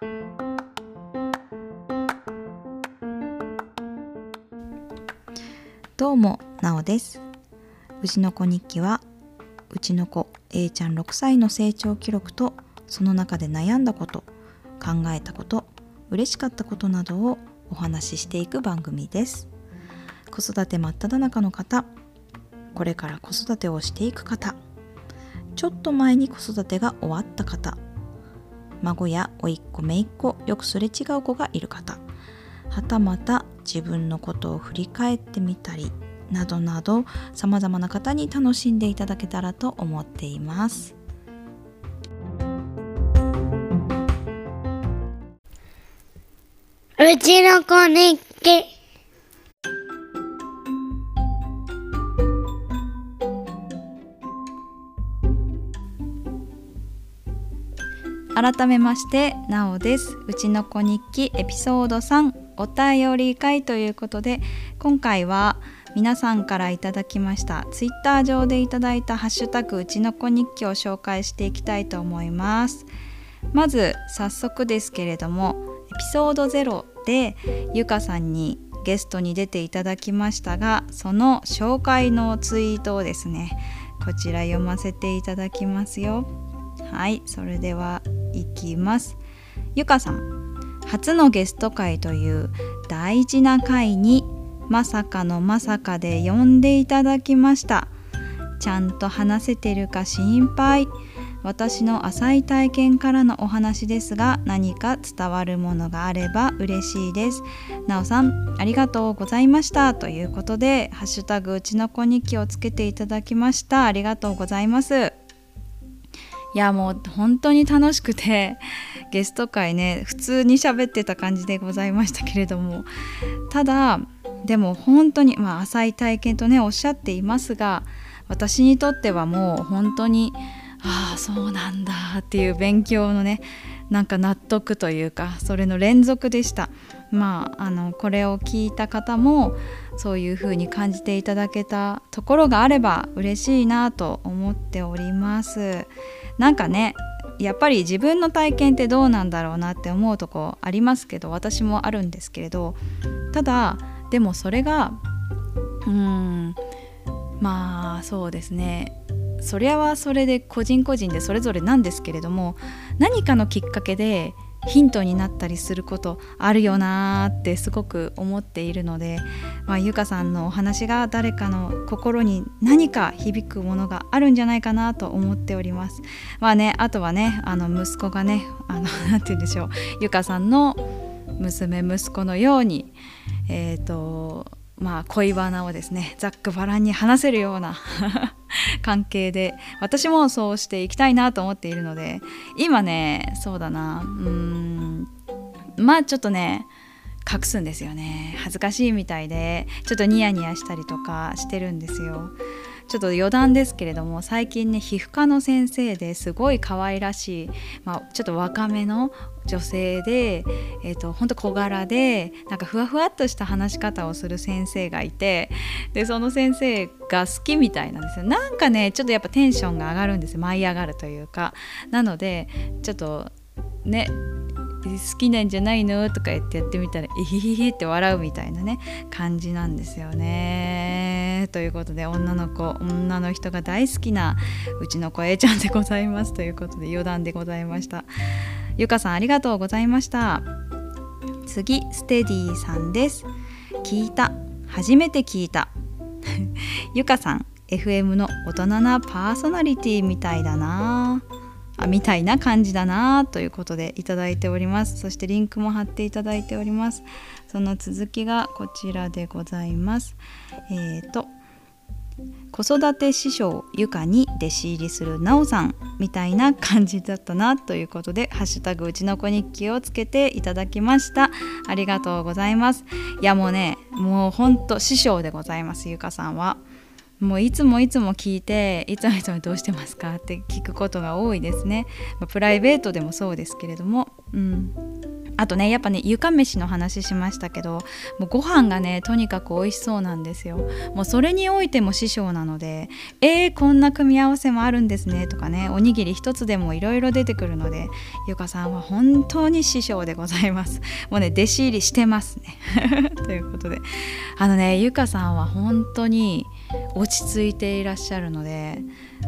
どうもなおです。うちの子日記はうちの子 A ちゃん6歳の成長記録とその中で悩んだこと考えたこと嬉しかったことなどをお話ししていく番組です。子育て真っ只中の方これから子育てをしていく方ちょっと前に子育てが終わった方孫や甥っ子姪っ子よくすれ違う子がいる方。はたまた自分のことを振り返ってみたりなどなどさまざまな方に楽しんでいただけたらと思っています。うちの子日記改めましてなおです。うちの子日記エピソード3お便り会ということで今回は皆さんからいただきましたツイッター上でいただいたハッシュタグうちの子日記を紹介していきたいと思います。まず早速ですけれどもエピソード0でゆかさんにゲストに出ていただきましたがその紹介のツイートをですねこちら読ませていただきますよ。はいそれではいきます。ゆかさん初のゲスト会という大事な回にまさかのまさかで呼んでいただきました。ちゃんと話せてるか心配。私の浅い体験からのお話ですが何か伝わるものがあれば嬉しいです。なおさんありがとうございました。ということでハッシュタグうちの子日記をつけていただきました。ありがとうございます。いやもう本当に楽しくてゲスト会ね普通に喋ってた感じでございましたけれども。ただでも本当にまあ浅い体験とねおっしゃっていますが私にとってはもう本当にああそうなんだっていう勉強のねなんか納得というかそれの連続でした。まああのこれを聞いた方もそういう風に感じていただけたところがあれば嬉しいなと思っております。なんかねやっぱり自分の体験ってどうなんだろうなって思うとこありますけど私もあるんですけれどただでもそれがうんまあそうですね。それはそれで個人個人でそれぞれなんですけれども何かのきっかけでヒントになったりすることあるよなーってすごく思っているので、まあ、ゆかさんのお話が誰かの心に何か響くものがあるんじゃないかなと思っております。まあねあとはねあの息子がねあの なんて言うんでしょうゆかさんの娘息子のようにえっ、ー、とまあ恋バナをですねざっくばらんに話せるような 関係で私もそうしていきたいなと思っているので今ねそうだなうんまあちょっとね隠すんですよね。恥ずかしいみたいでちょっとニヤニヤしたりとかしてるんですよ。ちょっと余談ですけれども最近ね皮膚科の先生ですごい可愛らしい、まあ、ちょっと若めの女性で、えーと、ほんと小柄でなんかふわふわっとした話し方をする先生がいてでその先生が好きみたいなんですよ。なんかねちょっとやっぱテンションが上がるんです舞い上がるというか。なのでちょっとね好きなんじゃないの？とか言ってやってみたらえひひひって笑うみたいなね感じなんですよね。ということで女の子女の人が大好きなうちの子 A ちゃんでございます。ということで余談でございました。ゆかさんありがとうございました。次ステディさんです。聞いた。初めて聞いた。ゆかさん FM の大人なパーソナリティみたいだな。あみたいな感じだな。ということでいただいております。そしてリンクも貼っていただいております。その続きがこちらでございます。えっ、ー、と子育て師匠ゆかに弟子入りするなおさんみたいな感じだったなということで「ハッシュタグうちの子日記」をつけていただきました。ありがとうございます。いやもうねもうほんと師匠でございますゆかさんは。もういつもいつも聞いていつもいつもどうしてますかって聞くことが多いですね、まあ、プライベートでもそうですけれども。うん。あとねやっぱね床飯の話しましたけどもうご飯がねとにかく美味しそうなんですよ。もうそれにおいても師匠なのでえー、こんな組み合わせもあるんですねとかねおにぎり一つでもいろいろ出てくるのでゆかさんは本当に師匠でございます。もうね弟子入りしてますね。ということで。あのねゆかさんは本当に落ち着いていらっしゃるので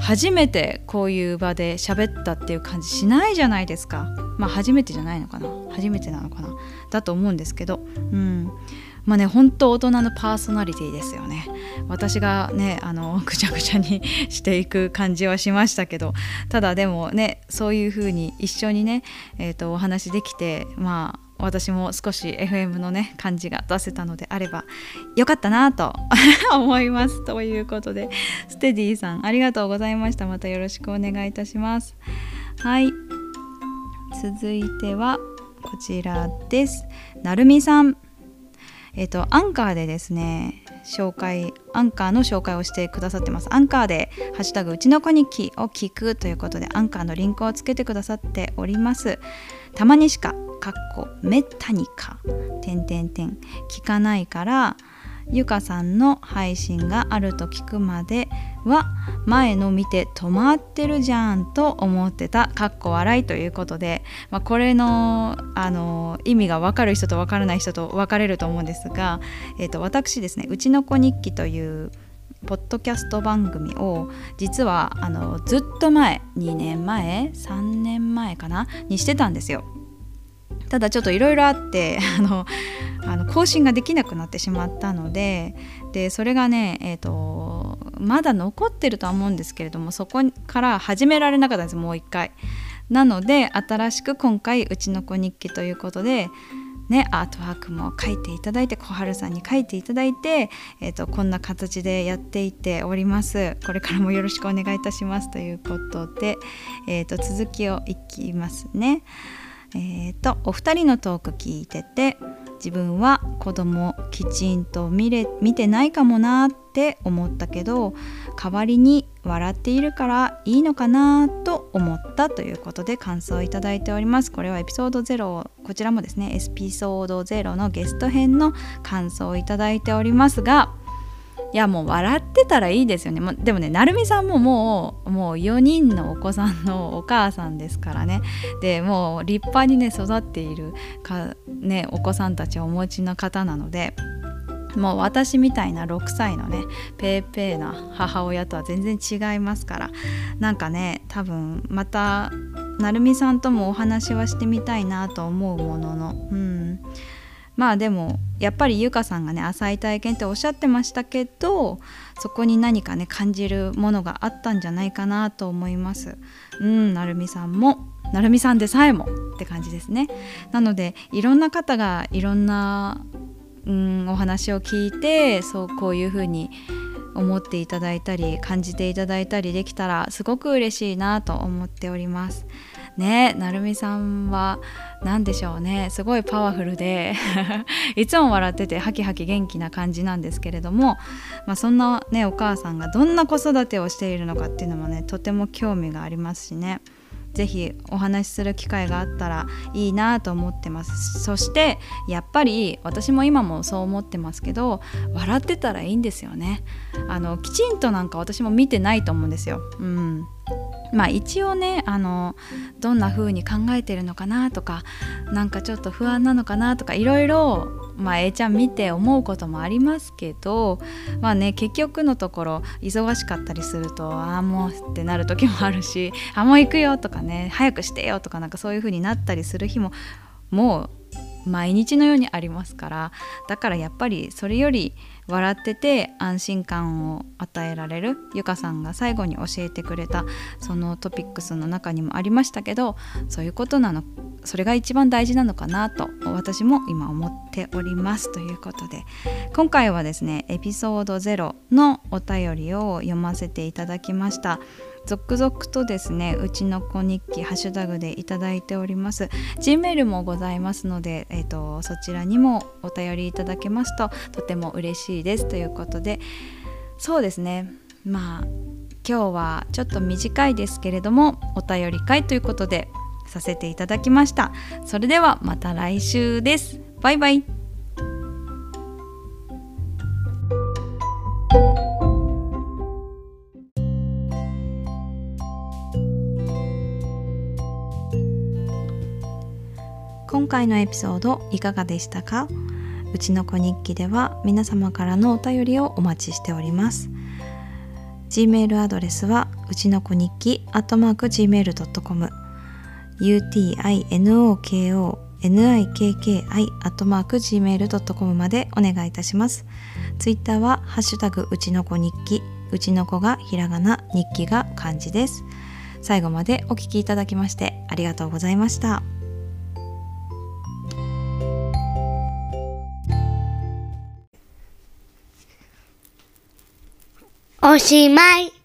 初めてこういう場で喋ったっていう感じしないじゃないですか。まあ初めてじゃないのかな。初めてなのかな。だと思うんですけど。うん。まあね本当大人のパーソナリティですよね。私がねあのぐちゃぐちゃにしていく感じはしましたけど。ただでもねそういう風に一緒にね、えーと、お話できてまあ私も少し FM のね感じが出せたのであればよかったなと 思いますということでステディさんありがとうございました。またよろしくお願いいたします。はい。続いてはこちらです。なるみさん。えっ、とアンカーでですね紹介アンカーの紹介をしてくださってます。アンカーで「ハッシュタグうちの子日記」を聞くということでアンカーのリンクをつけてくださっております。たまにしかかっこめったにか点点点。聞かないからゆかさんの配信があると聞くまでは前の見て止まってるじゃんと思ってたかっこ笑いということで、まあ、これのあの意味が分かる人と分からない人と分かれると思うんですが、えーと、私ですね「うちの子日記」というポッドキャスト番組を実はあのずっと前2年前3年前かな？にしてたんですよ。ただちょっといろいろあって あのあの更新ができなくなってしまったのででそれがね、えーと、まだ残ってるとは思うんですけれどもそこから始められなかったんですもう一回。なので新しく今回「うちの子日記」ということでね、アートワークも書いていただいて小春さんに書いていただいて、えーと、こんな形でやっていておりますこれからもよろしくお願いいたしますということで、えーと続きをいきますね。えーと、お二人のトーク聞いてて自分は子供きちんと見れ見てないかもなって思ったけど代わりに笑っているからいいのかなと思ったということで感想をいただいております。これはエピソード0こちらもですねエピソード0のゲスト編の感想をいただいておりますがいやもう笑ってたらいいですよね。もでもね成美さんももうもう4人のお子さんのお母さんですからね。でもう立派にね育っているか、ね、お子さんたちをお持ちの方なのでもう私みたいな6歳のねペーペーな母親とは全然違いますからなんかね多分また成美さんともお話はしてみたいなと思うもののうん。まあでもやっぱりゆかさんがね浅い体験っておっしゃってましたけどそこに何かね感じるものがあったんじゃないかなと思います。うんなるみさんもなるみさんでさえもって感じですね。なのでいろんな方がいろんなうんお話を聞いてそうこういうふうに思っていただいたり感じていただいたりできたらすごく嬉しいなと思っております。ねなるみさんは何でしょうね。すごいパワフルで。いつも笑っててハキハキ元気な感じなんですけれども、まあ、そんなねお母さんがどんな子育てをしているのかっていうのもねとても興味がありますしね。ぜひお話しする機会があったらいいなと思ってます。そしてやっぱり私も今もそう思ってますけど笑ってたらいいんですよね。あのきちんとなんか私も見てないと思うんですよ。うん。まあ一応ねあのどんな風に考えてるのかなとかなんかちょっと不安なのかなとかいろいろまあ A ちゃん見て思うこともありますけどまあね結局のところ忙しかったりするとああもうってなる時もあるしあもう行くよとかね早くしてよとかなんかそういう風になったりする日ももう毎日のようにありますからだからやっぱりそれより笑ってて安心感を与えられるゆかさんが最後に教えてくれたそのトピックスの中にもありましたけどそういうことなのそれが一番大事なのかなと私も今思っておりますということで今回はですねエピソード0のお便りを読ませていただきました。続々とですねうちの子日記ハッシュタグでいただいております。Gmail もございますので、えーと、そちらにもお便りいただけますととても嬉しいですということで。そうですね。まあ今日はちょっと短いですけれどもお便り会ということでさせていただきました。それではまた来週です。バイバイ。今回のエピソードいかがでしたか？うちの子日記では皆様からのお便りをお待ちしております。Gmail アドレスはうちの子日記 gmail.com utinoko nikki アットマーク gmail.com までお願いいたします。ツイッターはハッシュタグうちの子日記。うちの子がひらがな日記が漢字です。最後までお聞きいただきましてありがとうございました。おしまい。